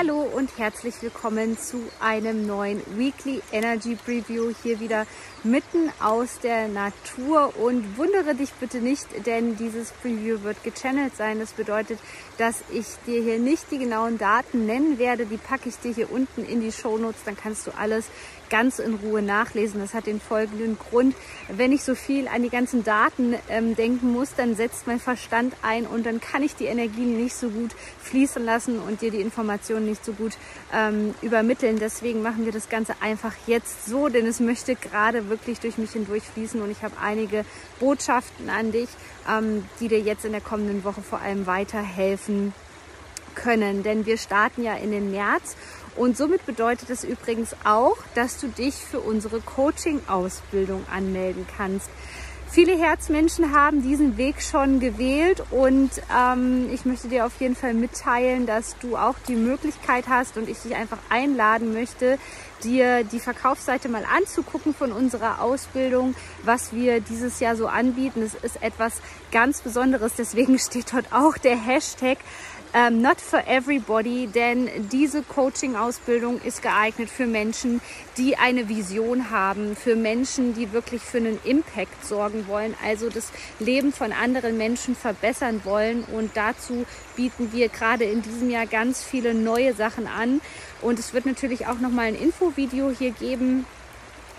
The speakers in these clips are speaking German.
Hallo und herzlich willkommen zu einem neuen Weekly Energy Preview hier wieder mitten aus der Natur und wundere dich bitte nicht, denn dieses Preview wird gechannelt sein. Das bedeutet, dass ich dir hier nicht die genauen Daten nennen werde. Die packe ich dir hier unten in die Show Notes, dann kannst du alles ganz in Ruhe nachlesen. Das hat den folgenden Grund. Wenn ich so viel an die ganzen Daten ähm, denken muss, dann setzt mein Verstand ein und dann kann ich die Energien nicht so gut fließen lassen und dir die Informationen nicht so gut ähm, übermitteln. Deswegen machen wir das Ganze einfach jetzt so, denn es möchte gerade wirklich durch mich hindurch fließen und ich habe einige Botschaften an dich, ähm, die dir jetzt in der kommenden Woche vor allem weiterhelfen können. Denn wir starten ja in den März und somit bedeutet es übrigens auch, dass du dich für unsere Coaching-Ausbildung anmelden kannst. Viele Herzmenschen haben diesen Weg schon gewählt und ähm, ich möchte dir auf jeden Fall mitteilen, dass du auch die Möglichkeit hast und ich dich einfach einladen möchte, dir die Verkaufsseite mal anzugucken von unserer Ausbildung, was wir dieses Jahr so anbieten. Es ist etwas ganz Besonderes, deswegen steht dort auch der Hashtag ähm, not for everybody, denn diese Coaching-Ausbildung ist geeignet für Menschen, die eine Vision haben, für Menschen, die wirklich für einen Impact sorgen wollen, also das Leben von anderen Menschen verbessern wollen. Und dazu bieten wir gerade in diesem Jahr ganz viele neue Sachen an. Und es wird natürlich auch nochmal ein Infovideo hier geben,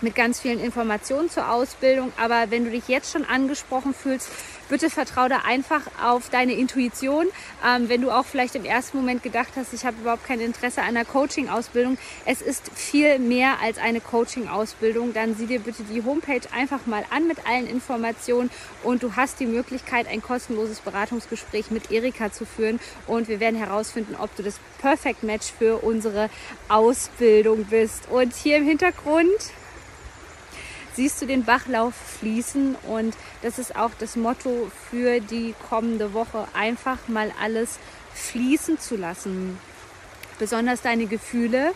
mit ganz vielen Informationen zur Ausbildung. Aber wenn du dich jetzt schon angesprochen fühlst, bitte vertraue da einfach auf deine Intuition. Ähm, wenn du auch vielleicht im ersten Moment gedacht hast, ich habe überhaupt kein Interesse an einer Coaching-Ausbildung, es ist viel mehr als eine Coaching-Ausbildung, dann sieh dir bitte die Homepage einfach mal an mit allen Informationen und du hast die Möglichkeit, ein kostenloses Beratungsgespräch mit Erika zu führen und wir werden herausfinden, ob du das Perfect Match für unsere Ausbildung bist. Und hier im Hintergrund siehst du den Bachlauf fließen und das ist auch das Motto für die kommende Woche, einfach mal alles fließen zu lassen. Besonders deine Gefühle,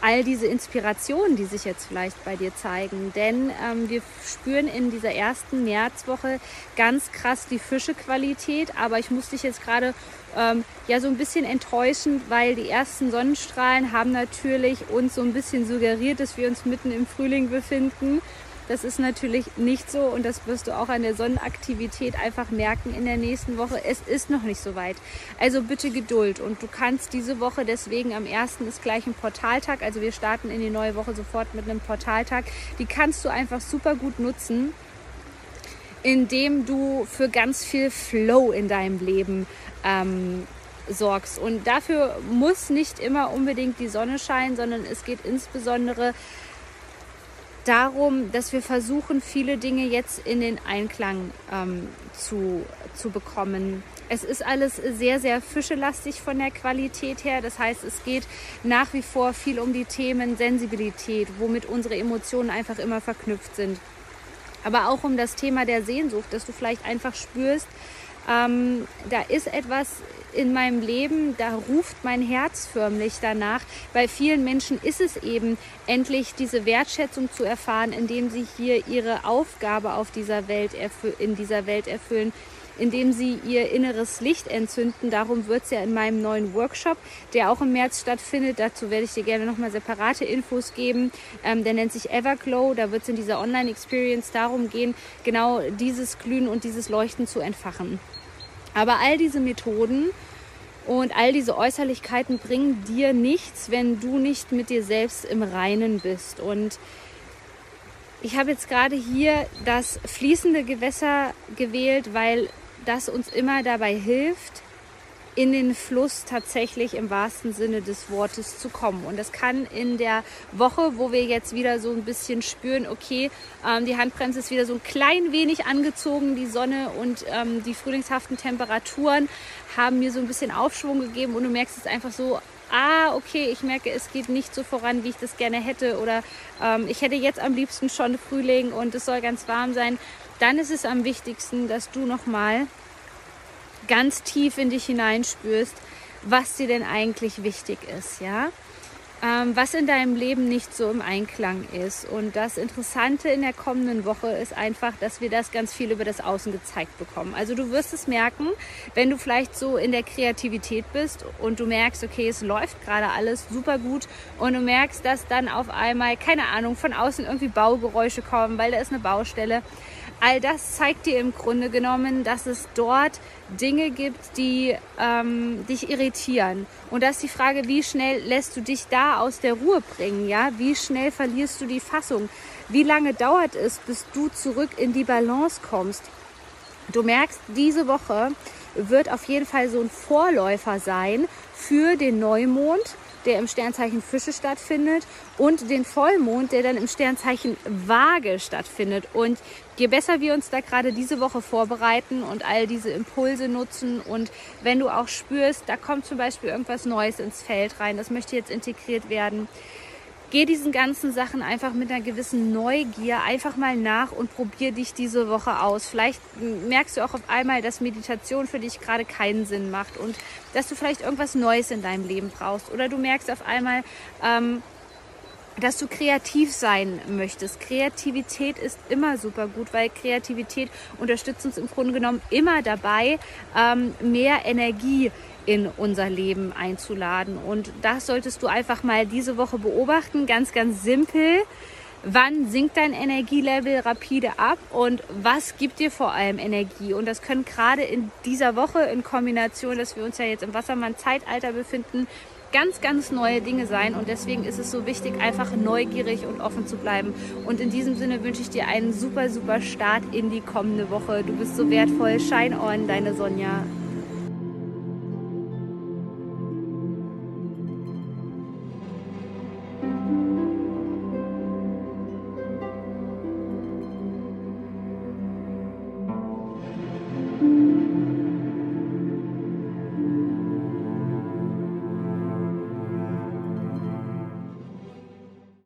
all diese Inspirationen, die sich jetzt vielleicht bei dir zeigen. Denn ähm, wir spüren in dieser ersten Märzwoche ganz krass die Fischequalität. Aber ich muss dich jetzt gerade ähm, ja so ein bisschen enttäuschen, weil die ersten Sonnenstrahlen haben natürlich uns so ein bisschen suggeriert, dass wir uns mitten im Frühling befinden. Das ist natürlich nicht so und das wirst du auch an der Sonnenaktivität einfach merken in der nächsten Woche. Es ist noch nicht so weit. Also bitte Geduld und du kannst diese Woche deswegen am 1. ist gleich ein Portaltag. Also wir starten in die neue Woche sofort mit einem Portaltag. Die kannst du einfach super gut nutzen indem du für ganz viel Flow in deinem Leben ähm, sorgst. Und dafür muss nicht immer unbedingt die Sonne scheinen, sondern es geht insbesondere darum, dass wir versuchen, viele Dinge jetzt in den Einklang ähm, zu, zu bekommen. Es ist alles sehr, sehr fischelastig von der Qualität her. Das heißt, es geht nach wie vor viel um die Themen Sensibilität, womit unsere Emotionen einfach immer verknüpft sind. Aber auch um das Thema der Sehnsucht, dass du vielleicht einfach spürst, ähm, da ist etwas in meinem Leben, da ruft mein Herz förmlich danach. Bei vielen Menschen ist es eben endlich diese Wertschätzung zu erfahren, indem sie hier ihre Aufgabe auf dieser Welt in dieser Welt erfüllen indem sie ihr inneres Licht entzünden. Darum wird es ja in meinem neuen Workshop, der auch im März stattfindet. Dazu werde ich dir gerne nochmal separate Infos geben. Ähm, der nennt sich Everglow. Da wird es in dieser Online-Experience darum gehen, genau dieses Glühen und dieses Leuchten zu entfachen. Aber all diese Methoden und all diese Äußerlichkeiten bringen dir nichts, wenn du nicht mit dir selbst im Reinen bist. Und ich habe jetzt gerade hier das fließende Gewässer gewählt, weil das uns immer dabei hilft, in den Fluss tatsächlich im wahrsten Sinne des Wortes zu kommen. Und das kann in der Woche, wo wir jetzt wieder so ein bisschen spüren, okay, ähm, die Handbremse ist wieder so ein klein wenig angezogen, die Sonne und ähm, die frühlingshaften Temperaturen haben mir so ein bisschen Aufschwung gegeben und du merkst es einfach so, ah, okay, ich merke, es geht nicht so voran, wie ich das gerne hätte oder ähm, ich hätte jetzt am liebsten schon Frühling und es soll ganz warm sein, dann ist es am wichtigsten, dass du nochmal ganz tief in dich hineinspürst, was dir denn eigentlich wichtig ist, ja? Ähm, was in deinem Leben nicht so im Einklang ist. Und das Interessante in der kommenden Woche ist einfach, dass wir das ganz viel über das Außen gezeigt bekommen. Also du wirst es merken, wenn du vielleicht so in der Kreativität bist und du merkst, okay, es läuft gerade alles super gut und du merkst, dass dann auf einmal, keine Ahnung, von außen irgendwie Baugeräusche kommen, weil da ist eine Baustelle all das zeigt dir im Grunde genommen, dass es dort Dinge gibt, die ähm, dich irritieren. Und da ist die Frage, wie schnell lässt du dich da aus der Ruhe bringen? Ja, wie schnell verlierst du die Fassung? Wie lange dauert es, bis du zurück in die Balance kommst? Du merkst, diese Woche wird auf jeden Fall so ein Vorläufer sein für den Neumond, der im Sternzeichen Fische stattfindet und den Vollmond, der dann im Sternzeichen Waage stattfindet. Und je besser wir uns da gerade diese Woche vorbereiten und all diese Impulse nutzen und wenn du auch spürst, da kommt zum Beispiel irgendwas Neues ins Feld rein, das möchte jetzt integriert werden, geh diesen ganzen Sachen einfach mit einer gewissen Neugier einfach mal nach und probier dich diese Woche aus. Vielleicht merkst du auch auf einmal, dass Meditation für dich gerade keinen Sinn macht und dass du vielleicht irgendwas Neues in deinem Leben brauchst. Oder du merkst auf einmal, ähm, dass du kreativ sein möchtest. Kreativität ist immer super gut, weil Kreativität unterstützt uns im Grunde genommen immer dabei, ähm, mehr Energie in unser Leben einzuladen. Und das solltest du einfach mal diese Woche beobachten. Ganz, ganz simpel. Wann sinkt dein Energielevel rapide ab und was gibt dir vor allem Energie? Und das können gerade in dieser Woche in Kombination, dass wir uns ja jetzt im Wassermann-Zeitalter befinden, ganz, ganz neue Dinge sein. Und deswegen ist es so wichtig, einfach neugierig und offen zu bleiben. Und in diesem Sinne wünsche ich dir einen super, super Start in die kommende Woche. Du bist so wertvoll. Shine on, deine Sonja.